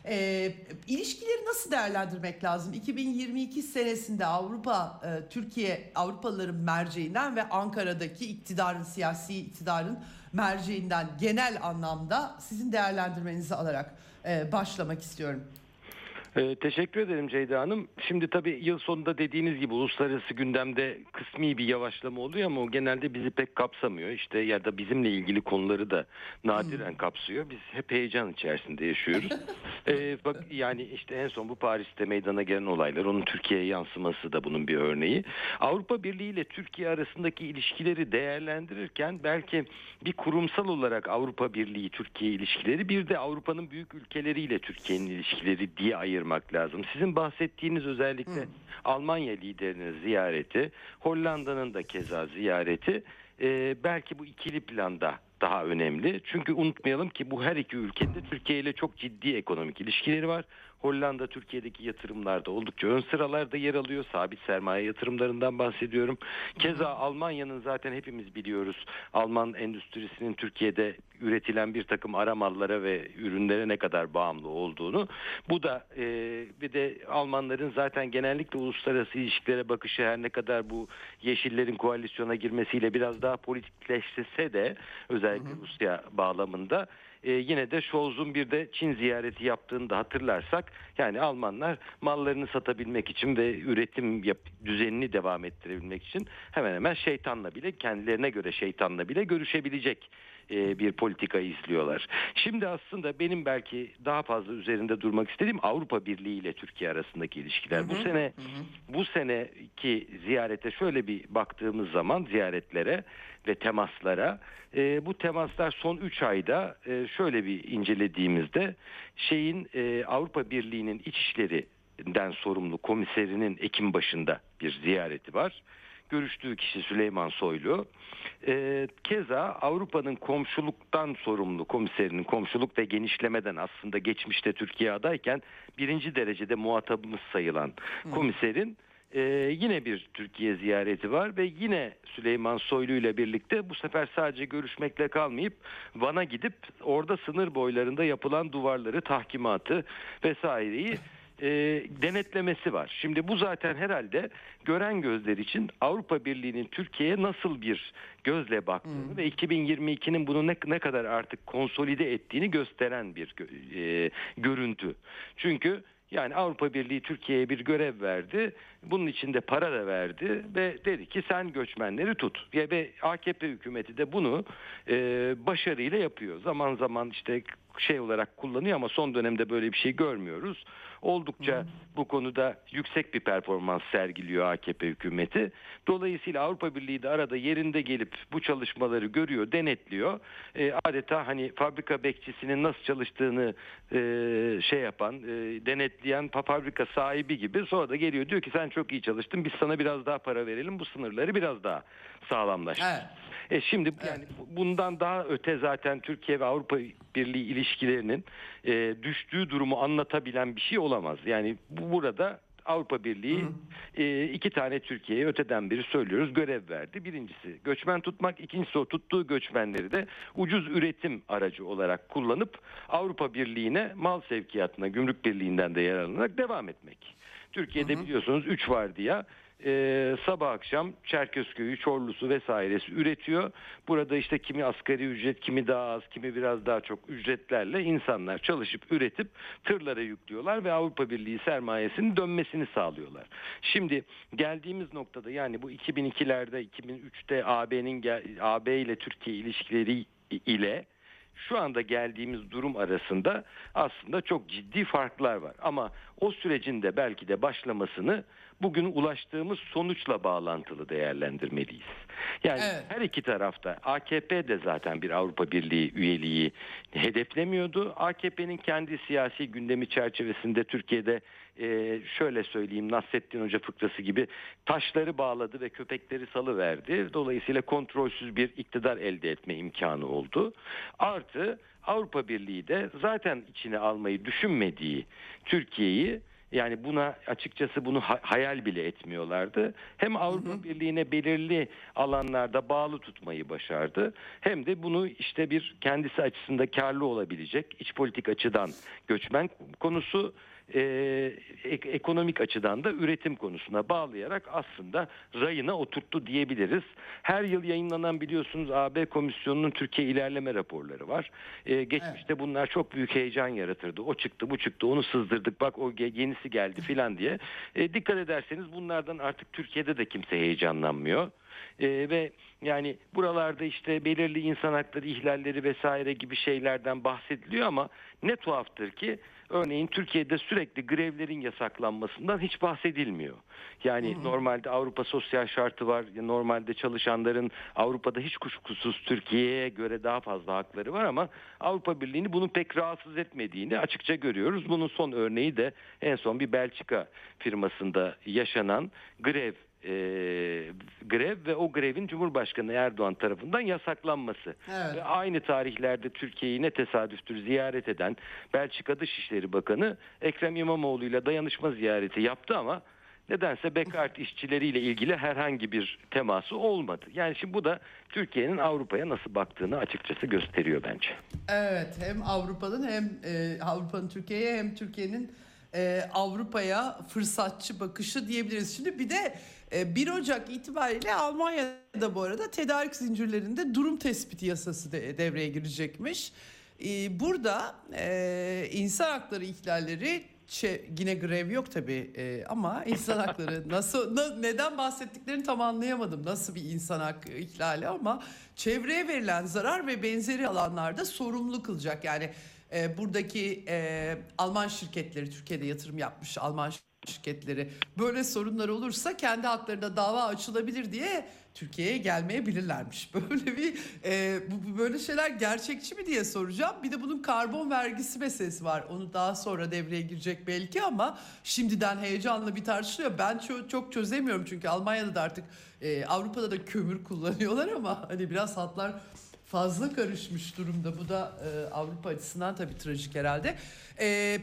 E, ilişkileri nasıl değerlendirmek lazım? 2022 senesinde Avrupa, e, Türkiye Avrupalıların merceğinden ve Ankara'daki iktidarın, siyasi iktidarın merceğinden genel anlamda sizin değerlendirmenizi alarak e, başlamak istiyorum. Ee, teşekkür ederim Ceyda Hanım. Şimdi tabii yıl sonunda dediğiniz gibi uluslararası gündemde kısmi bir yavaşlama oluyor ama o genelde bizi pek kapsamıyor. İşte ya da bizimle ilgili konuları da nadiren hmm. kapsıyor. Biz hep heyecan içerisinde yaşıyoruz. ee, bak yani işte en son bu Paris'te meydana gelen olaylar, onun Türkiye'ye yansıması da bunun bir örneği. Avrupa Birliği ile Türkiye arasındaki ilişkileri değerlendirirken belki bir kurumsal olarak Avrupa Birliği Türkiye ilişkileri bir de Avrupa'nın büyük ülkeleriyle Türkiye'nin ilişkileri diye ayırmak ayırmak lazım. Sizin bahsettiğiniz özellikle Hı. Almanya liderinin ziyareti, Hollanda'nın da keza ziyareti e, belki bu ikili planda daha önemli. Çünkü unutmayalım ki bu her iki ülkenin Türkiye ile çok ciddi ekonomik ilişkileri var. Hollanda Türkiye'deki yatırımlarda oldukça ön sıralarda yer alıyor. Sabit sermaye yatırımlarından bahsediyorum. Keza Almanya'nın zaten hepimiz biliyoruz. Alman endüstrisinin Türkiye'de üretilen bir takım ara mallara ve ürünlere ne kadar bağımlı olduğunu. Bu da e, bir de Almanların zaten genellikle uluslararası ilişkilere bakışı her ne kadar bu yeşillerin koalisyona girmesiyle biraz daha politikleşse de özellikle. Rusya bağlamında e, yine de Scholz'un bir de Çin ziyareti yaptığını da hatırlarsak yani Almanlar mallarını satabilmek için ve üretim yap, düzenini devam ettirebilmek için hemen hemen şeytanla bile kendilerine göre şeytanla bile görüşebilecek e, bir politika izliyorlar. Şimdi aslında benim belki daha fazla üzerinde durmak istediğim Avrupa Birliği ile Türkiye arasındaki ilişkiler. Hı hı, bu sene hı. bu seneki ziyarete şöyle bir baktığımız zaman ziyaretlere ve temaslara e, bu temaslar son 3 ayda e, şöyle bir incelediğimizde şeyin e, Avrupa Birliği'nin iç işlerinden sorumlu komiserinin Ekim başında bir ziyareti var görüştüğü kişi Süleyman Soylu. E, keza Avrupa'nın komşuluktan sorumlu komiserinin komşuluk ve genişlemeden aslında geçmişte Türkiye adayken birinci derecede muhatabımız sayılan komiserin ee, yine bir Türkiye ziyareti var ve yine Süleyman Soylu ile birlikte bu sefer sadece görüşmekle kalmayıp Van'a gidip orada sınır boylarında yapılan duvarları, tahkimatı vesaireyi e, denetlemesi var. Şimdi bu zaten herhalde gören gözler için Avrupa Birliği'nin Türkiye'ye nasıl bir gözle baktığını hmm. ve 2022'nin bunu ne, ne kadar artık konsolide ettiğini gösteren bir e, görüntü. Çünkü Yani Avrupa Birliği Türkiye'ye bir görev verdi. Bunun için de para da verdi ve dedi ki sen göçmenleri tut. Ve AKP hükümeti de bunu e, başarıyla yapıyor. Zaman zaman işte şey olarak kullanıyor ama son dönemde böyle bir şey görmüyoruz. Oldukça bu konuda yüksek bir performans sergiliyor AKP hükümeti. Dolayısıyla Avrupa Birliği de arada yerinde gelip bu çalışmaları görüyor, denetliyor. E, adeta hani fabrika bekçisinin nasıl çalıştığını e, şey yapan, e, denetleyen fabrika sahibi gibi sonra da geliyor diyor ki sen çok iyi çalıştın biz sana biraz daha para verelim bu sınırları biraz daha sağlamlaştır. Evet. E şimdi yani bundan daha öte zaten Türkiye ve Avrupa Birliği ilişkilerinin e, düştüğü durumu anlatabilen bir şey olamaz. Yani bu burada Avrupa Birliği e, iki tane Türkiye'ye öteden biri söylüyoruz görev verdi. Birincisi göçmen tutmak, ikincisi o tuttuğu göçmenleri de ucuz üretim aracı olarak kullanıp Avrupa Birliği'ne mal sevkiyatına, gümrük birliğinden de yararlanarak devam etmek. Türkiye'de hı hı. biliyorsunuz 3 var diye e, sabah akşam Çerkezköy'ü, Çorlusu vesairesi üretiyor. Burada işte kimi asgari ücret, kimi daha az, kimi biraz daha çok ücretlerle insanlar çalışıp üretip tırlara yüklüyorlar ve Avrupa Birliği sermayesinin dönmesini sağlıyorlar. Şimdi geldiğimiz noktada yani bu 2002'lerde, 2003'te AB'nin AB ile Türkiye ilişkileri ile şu anda geldiğimiz durum arasında aslında çok ciddi farklar var. Ama o sürecin de belki de başlamasını bugün ulaştığımız sonuçla bağlantılı değerlendirmeliyiz. Yani evet. her iki tarafta AKP de zaten bir Avrupa Birliği üyeliği hedeflemiyordu. AKP'nin kendi siyasi gündemi çerçevesinde Türkiye'de e, şöyle söyleyeyim Nasrettin Hoca fıkrası gibi taşları bağladı ve köpekleri salı verdi. Dolayısıyla kontrolsüz bir iktidar elde etme imkanı oldu. Artı Avrupa Birliği de zaten içine almayı düşünmediği Türkiye'yi yani buna açıkçası bunu hayal bile etmiyorlardı. Hem Avrupa. Birliği'ne belirli alanlarda bağlı tutmayı başardı. Hem de bunu işte bir kendisi açısında karlı olabilecek iç politik açıdan göçmen konusu e, ek, ekonomik açıdan da üretim konusuna bağlayarak aslında rayına oturttu diyebiliriz. Her yıl yayınlanan biliyorsunuz AB Komisyonu'nun Türkiye ilerleme raporları var. E, geçmişte evet. bunlar çok büyük heyecan yaratırdı. O çıktı bu çıktı onu sızdırdık bak o yenisi geldi filan diye. E, dikkat ederseniz bunlardan artık Türkiye'de de kimse heyecanlanmıyor. E, ve yani buralarda işte belirli insan hakları ihlalleri vesaire gibi şeylerden bahsediliyor ama ne tuhaftır ki Örneğin Türkiye'de sürekli grevlerin yasaklanmasından hiç bahsedilmiyor. Yani hı. normalde Avrupa sosyal şartı var. Normalde çalışanların Avrupa'da hiç kuşkusuz Türkiye'ye göre daha fazla hakları var ama Avrupa Birliği'ni bunu pek rahatsız etmediğini açıkça görüyoruz. Bunun son örneği de en son bir Belçika firmasında yaşanan grev e, grev ve o grevin Cumhurbaşkanı Erdoğan tarafından yasaklanması. Evet. Ve aynı tarihlerde Türkiye'yi ne tesadüftür ziyaret eden Belçika Dışişleri Bakanı Ekrem İmamoğlu ile dayanışma ziyareti yaptı ama nedense Bekart işçileriyle ilgili herhangi bir teması olmadı. Yani şimdi bu da Türkiye'nin Avrupa'ya nasıl baktığını açıkçası gösteriyor bence. Evet hem Avrupa'nın hem e, Avrupa'nın Türkiye'ye hem Türkiye'nin e, Avrupa'ya fırsatçı bakışı diyebiliriz. Şimdi bir de 1 e, Ocak itibariyle Almanya'da bu arada tedarik zincirlerinde durum tespiti yasası de, devreye girecekmiş. E, burada e, insan hakları ihlalleri yine grev yok tabii ama insan hakları nasıl neden bahsettiklerini tam anlayamadım. Nasıl bir insan hakkı ihlali ama çevreye verilen zarar ve benzeri alanlarda sorumlu kılacak. Yani buradaki Alman şirketleri Türkiye'de yatırım yapmış Alman şirketleri böyle sorunlar olursa kendi haklarında dava açılabilir diye Türkiye'ye gelmeyebilirlermiş. Böyle bir e, bu böyle şeyler gerçekçi mi diye soracağım. Bir de bunun karbon vergisi meselesi var. Onu daha sonra devreye girecek belki ama şimdiden heyecanla bir tartışılıyor. Ben çok, çok çözemiyorum çünkü Almanya'da da artık e, Avrupa'da da kömür kullanıyorlar ama hani biraz hatlar fazla karışmış durumda. Bu da e, Avrupa açısından tabii trajik herhalde. E,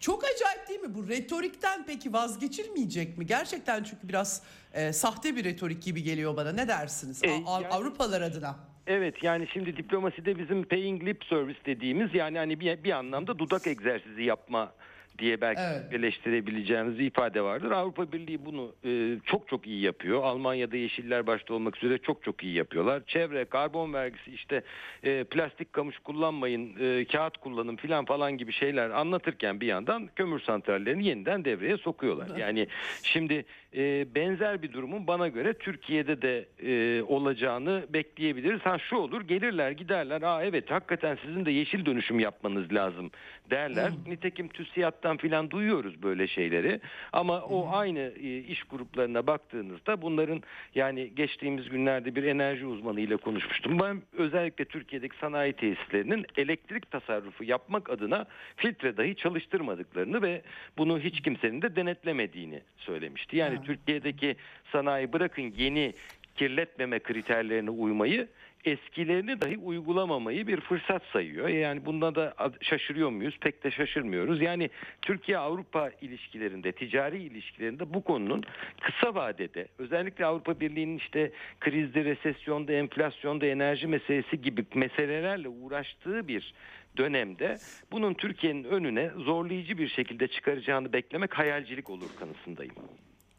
çok acayip değil mi bu? Retorikten peki vazgeçilmeyecek mi? Gerçekten çünkü biraz e, sahte bir retorik gibi geliyor bana. Ne dersiniz? E, yani... Avrupalar adına. Evet yani şimdi diplomaside bizim paying lip service dediğimiz yani hani bir, bir anlamda dudak egzersizi yapma diye belki Evet. birleştirebileceğimiz bir ifade vardır. Avrupa Birliği bunu e, çok çok iyi yapıyor. Almanya'da Yeşiller başta olmak üzere çok çok iyi yapıyorlar. Çevre, karbon vergisi işte e, plastik kamış kullanmayın, e, kağıt kullanın filan falan gibi şeyler anlatırken bir yandan kömür santrallerini yeniden devreye sokuyorlar. Yani şimdi e, benzer bir durumun bana göre Türkiye'de de e, olacağını bekleyebiliriz. Ha şu olur gelirler giderler. Aa evet hakikaten sizin de yeşil dönüşüm yapmanız lazım derler. Nitekim TÜSİAD'dan filan duyuyoruz böyle şeyleri. Ama o aynı e, iş gruplarına baktığınızda bunların yani geçtiğimiz günlerde bir enerji uzmanı ile konuşmuştum. Ben özellikle Türkiye'deki sanayi tesislerinin elektrik tasarrufu yapmak adına filtre dahi çalıştırmadıklarını ve bunu hiç kimsenin de denetlemediğini söylemişti. Yani Ha. Türkiye'deki sanayi bırakın yeni kirletmeme kriterlerine uymayı eskilerini dahi uygulamamayı bir fırsat sayıyor. Yani bunda da şaşırıyor muyuz? Pek de şaşırmıyoruz. Yani Türkiye-Avrupa ilişkilerinde, ticari ilişkilerinde bu konunun kısa vadede özellikle Avrupa Birliği'nin işte krizde, resesyonda, enflasyonda, enerji meselesi gibi meselelerle uğraştığı bir dönemde bunun Türkiye'nin önüne zorlayıcı bir şekilde çıkaracağını beklemek hayalcilik olur kanısındayım.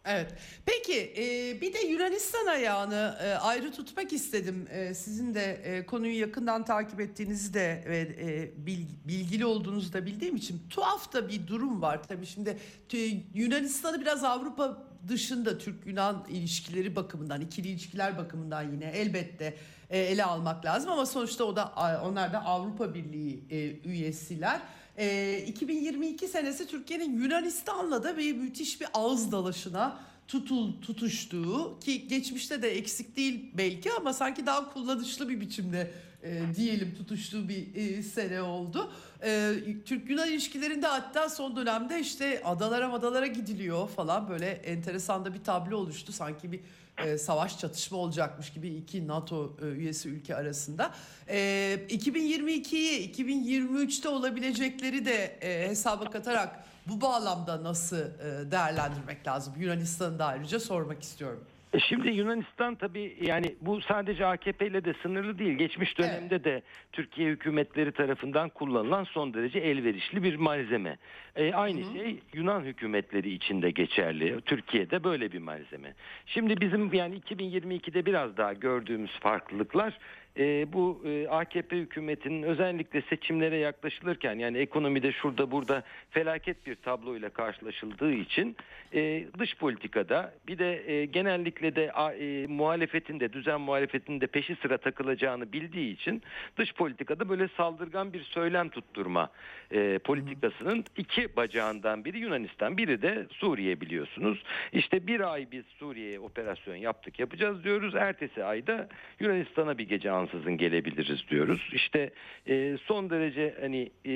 Evet. Peki e, bir de Yunanistan ayağını e, ayrı tutmak istedim. E, sizin de e, konuyu yakından takip ettiğinizi de ve e, bil- bilgili olduğunuzu da bildiğim için tuhaf da bir durum var. Tabii şimdi Yunanistan'ı biraz Avrupa dışında Türk-Yunan ilişkileri bakımından, ikili ilişkiler bakımından yine elbette e, ele almak lazım ama sonuçta o da onlar da Avrupa Birliği e, üyesiler. E, 2022 senesi Türkiye'nin Yunanistan'la da bir müthiş bir ağız dalaşına tutul tutuştuğu ki geçmişte de eksik değil belki ama sanki daha kullanışlı bir biçimde e, diyelim tutuştuğu bir e, sene oldu. E, Türk-Yunan ilişkilerinde hatta son dönemde işte adalara madalara gidiliyor falan böyle enteresan da bir tablo oluştu. Sanki bir e, savaş çatışma olacakmış gibi iki NATO e, üyesi ülke arasında. E, 2022'yi 2023'te olabilecekleri de e, hesaba katarak bu bağlamda nasıl e, değerlendirmek lazım? Yunanistan'ı da ayrıca sormak istiyorum. E Şimdi Yunanistan tabii yani bu sadece AKP ile de sınırlı değil. Geçmiş dönemde de Türkiye hükümetleri tarafından kullanılan son derece elverişli bir malzeme. E, aynı şey Yunan hükümetleri için de geçerli. Türkiye'de böyle bir malzeme. Şimdi bizim yani 2022'de biraz daha gördüğümüz farklılıklar e, bu e, AKP hükümetinin özellikle seçimlere yaklaşılırken yani ekonomide şurada burada felaket bir tabloyla karşılaşıldığı için e, dış politikada bir de e, genellikle de e, muhalefetin de düzen muhalefetin de peşi sıra takılacağını bildiği için dış politikada böyle saldırgan bir söylem tutturma e, politikasının iki bacağından biri Yunanistan biri de Suriye biliyorsunuz. İşte bir ay biz Suriye'ye operasyon yaptık yapacağız diyoruz. Ertesi ayda Yunanistan'a bir gece ansızın gelebiliriz diyoruz. İşte e, son derece hani e,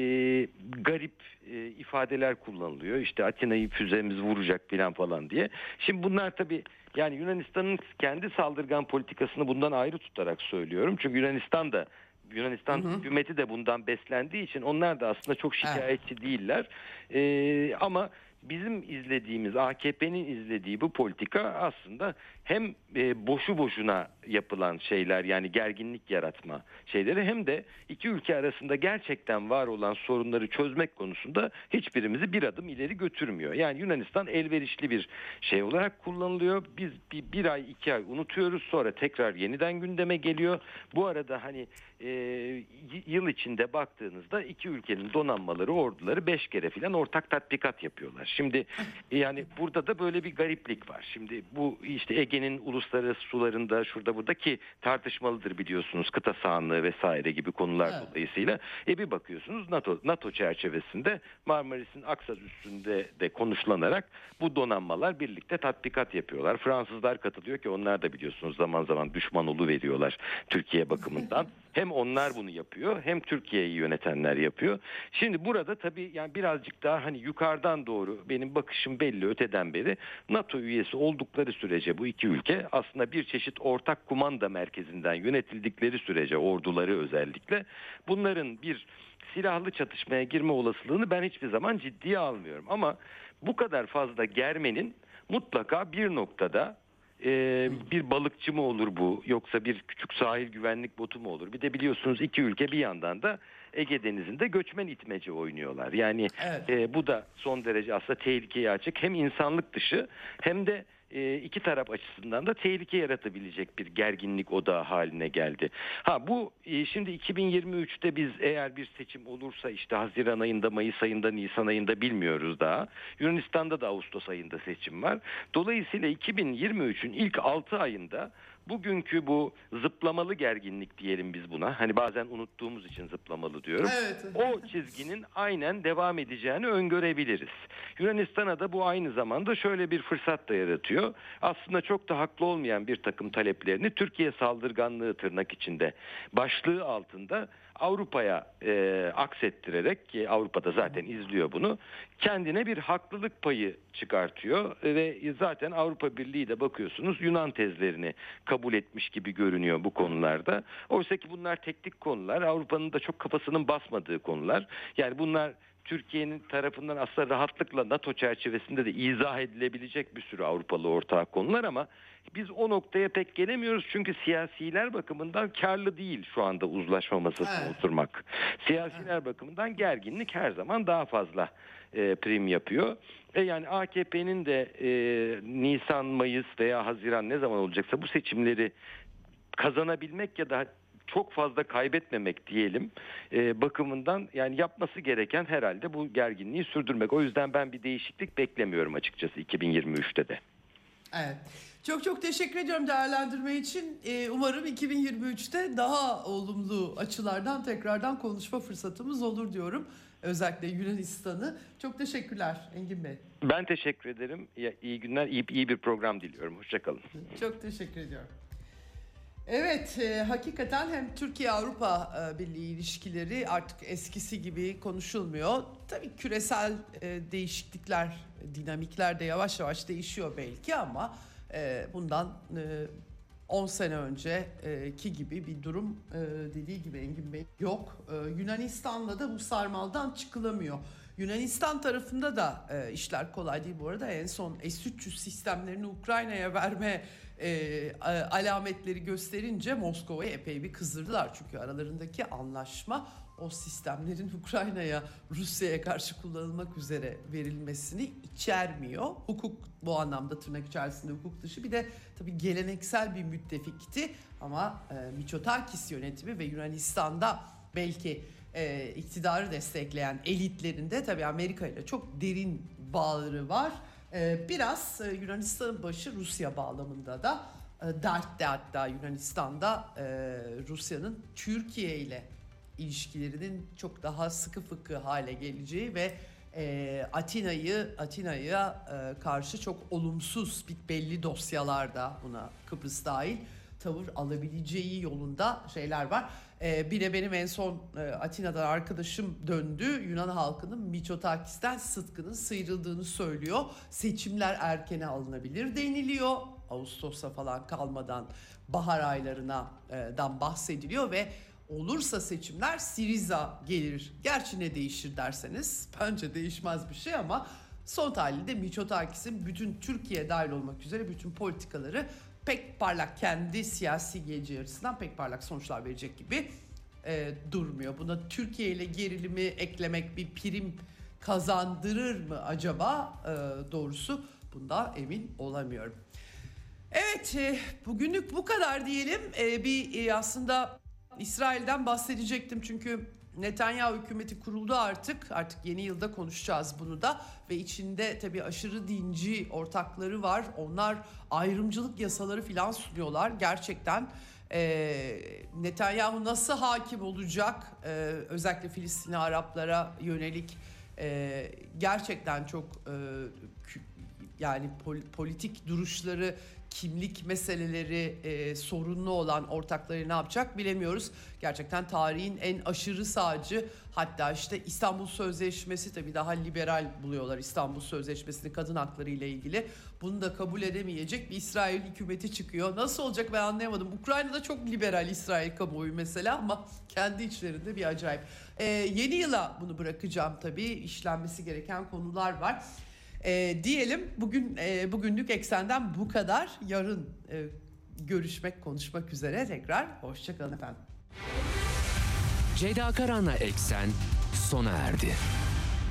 garip e, ifadeler kullanılıyor. İşte Atina'yı füzemiz vuracak falan falan diye. Şimdi bunlar tabii yani Yunanistan'ın kendi saldırgan politikasını bundan ayrı tutarak söylüyorum. Çünkü Yunanistan da Yunanistan hükümeti de bundan beslendiği için onlar da aslında çok şikayetçi değiller. E, ama bizim izlediğimiz AKP'nin izlediği bu politika aslında hem e, boşu boşuna yapılan şeyler yani gerginlik yaratma şeyleri hem de iki ülke arasında gerçekten var olan sorunları çözmek konusunda hiçbirimizi bir adım ileri götürmüyor. Yani Yunanistan elverişli bir şey olarak kullanılıyor. Biz bir, bir ay iki ay unutuyoruz sonra tekrar yeniden gündeme geliyor. Bu arada hani e, yıl içinde baktığınızda iki ülkenin donanmaları orduları beş kere filan ortak tatbikat yapıyorlar. Şimdi yani burada da böyle bir gariplik var. Şimdi bu işte Ege'nin uluslararası sularında şurada burada ki tartışmalıdır biliyorsunuz kıta sahanlığı vesaire gibi konular Evet. dolayısıyla. E bir bakıyorsunuz NATO NATO çerçevesinde Marmaris'in Aksaz üstünde de konuşlanarak bu donanmalar birlikte tatbikat yapıyorlar. Fransızlar katılıyor ki onlar da biliyorsunuz zaman zaman düşman olu veriyorlar Türkiye bakımından. Hem onlar bunu yapıyor hem Türkiye'yi yönetenler yapıyor. Şimdi burada tabii yani birazcık daha hani yukarıdan doğru benim bakışım belli öteden beri NATO üyesi oldukları sürece bu iki ülke aslında bir çeşit ortak kumanda merkezinden yönetildikleri sürece orduları özellikle bunların bir silahlı çatışmaya girme olasılığını ben hiçbir zaman ciddiye almıyorum. Ama bu kadar fazla germenin mutlaka bir noktada e, bir balıkçı mı olur bu yoksa bir küçük sahil güvenlik botu mu olur? Bir de biliyorsunuz iki ülke bir yandan da Ege Denizi'nde göçmen itmece oynuyorlar. Yani Evet. e, bu da son derece aslında tehlikeye açık. Hem insanlık dışı hem de e, iki taraf açısından da tehlike yaratabilecek bir gerginlik odağı haline geldi. Ha bu e, şimdi 2023'te biz eğer bir seçim olursa işte Haziran ayında, Mayıs ayında, Nisan ayında bilmiyoruz daha. Yunanistan'da da Ağustos ayında seçim var. Dolayısıyla 2023'ün ilk 6 ayında bugünkü bu zıplamalı gerginlik diyelim biz buna. Hani bazen unuttuğumuz için zıplamalı diyorum. Evet. O çizginin aynen devam edeceğini öngörebiliriz. Yunanistan'a da bu aynı zamanda şöyle bir fırsat da yaratıyor. Aslında çok da haklı olmayan bir takım taleplerini Türkiye saldırganlığı tırnak içinde başlığı altında Avrupa'ya e, aksettirerek ki Avrupa'da zaten izliyor bunu kendine bir haklılık payı çıkartıyor. Ve zaten Avrupa Birliği de bakıyorsunuz Yunan tezlerini kabul etmiş gibi görünüyor bu konularda. Oysa ki bunlar teknik konular. Avrupa'nın da çok kafasının basmadığı konular. Yani bunlar Türkiye'nin tarafından aslında rahatlıkla NATO çerçevesinde de izah edilebilecek bir sürü Avrupalı ortak konular ama biz o noktaya pek gelemiyoruz çünkü siyasiler bakımından karlı değil şu anda uzlaşma masasına Evet. oturmak. Siyasiler bakımından gerginlik her zaman daha fazla e, prim yapıyor. E yani AKP'nin de e, Nisan, Mayıs veya Haziran ne zaman olacaksa bu seçimleri kazanabilmek ya da çok fazla kaybetmemek diyelim e, bakımından yani yapması gereken herhalde bu gerginliği sürdürmek. O yüzden ben bir değişiklik beklemiyorum açıkçası 2023'te de. Evet. Çok çok teşekkür ediyorum değerlendirme için. Ee, umarım 2023'te daha olumlu açılardan tekrardan konuşma fırsatımız olur diyorum. Özellikle Yunanistan'ı. Çok teşekkürler Engin Bey. Ben teşekkür ederim. İyi günler, iyi, iyi bir program diliyorum. Hoşçakalın. Çok teşekkür ediyorum. Evet, e, hakikaten hem Türkiye-Avrupa e, Birliği ilişkileri artık eskisi gibi konuşulmuyor. Tabii küresel e, değişiklikler, dinamikler de yavaş yavaş değişiyor belki ama e, bundan e, 10 sene önceki gibi bir durum e, dediği gibi Engin Bey yok. E, Yunanistan'la da bu sarmaldan çıkılamıyor. Yunanistan tarafında da e, işler kolay değil bu arada. En son S-300 sistemlerini Ukrayna'ya verme e, alametleri gösterince Moskova'yı epey bir kızdırdılar. Çünkü aralarındaki anlaşma o sistemlerin Ukrayna'ya, Rusya'ya karşı kullanılmak üzere verilmesini içermiyor. Hukuk bu anlamda tırnak içerisinde hukuk dışı. Bir de tabii geleneksel bir müttefikti ama e, Mitsotakis yönetimi ve Yunanistan'da belki e, iktidarı destekleyen elitlerinde tabii Amerika ile çok derin bağları var. E, biraz e, Yunanistan'ın başı Rusya bağlamında da e, dertte hatta Yunanistan'da e, Rusya'nın Türkiye ile ilişkilerinin çok daha sıkı fıkı hale geleceği ve Atina'yı Atina'ya karşı çok olumsuz bir belli dosyalarda buna Kıbrıs dahil tavır alabileceği yolunda şeyler var. E, bir de benim en son e, Atina'dan arkadaşım döndü. Yunan halkının Mitsotakis'ten sıtkının sıyrıldığını söylüyor. Seçimler erkene alınabilir deniliyor. Ağustos'a falan kalmadan bahar aylarına e, dan bahsediliyor ve olursa seçimler Siriza gelir. Gerçi ne değişir derseniz bence değişmez bir şey ama son tahlilde Mitsotakis'in bütün Türkiye dahil olmak üzere bütün politikaları pek parlak kendi siyasi geleceği açısından pek parlak sonuçlar verecek gibi e, durmuyor. Buna Türkiye ile gerilimi eklemek bir prim kazandırır mı acaba? E, doğrusu bunda emin olamıyorum. Evet e, bugünlük bu kadar diyelim. E, bir e, aslında İsrail'den bahsedecektim çünkü Netanyahu hükümeti kuruldu artık. Artık yeni yılda konuşacağız bunu da ve içinde tabii aşırı dinci ortakları var. Onlar ayrımcılık yasaları filan sunuyorlar. Gerçekten e, Netanyahu nasıl hakim olacak? E, özellikle Filistinli Araplara yönelik e, gerçekten çok e, yani pol- politik duruşları kimlik meseleleri e, sorunlu olan ortakları ne yapacak bilemiyoruz. Gerçekten tarihin en aşırı sağcı hatta işte İstanbul Sözleşmesi tabii daha liberal buluyorlar İstanbul Sözleşmesi'ni kadın hakları ile ilgili. Bunu da kabul edemeyecek bir İsrail hükümeti çıkıyor. Nasıl olacak ben anlayamadım. Ukrayna'da çok liberal İsrail kamuoyu mesela ama kendi içlerinde bir acayip. E, yeni yıla bunu bırakacağım tabii. İşlenmesi gereken konular var. E, diyelim bugün e, bugünlük eksenden bu kadar. Yarın e, görüşmek, konuşmak üzere tekrar. Hoşçakalın efendim. Ceyda Karan'la Eksen sona erdi.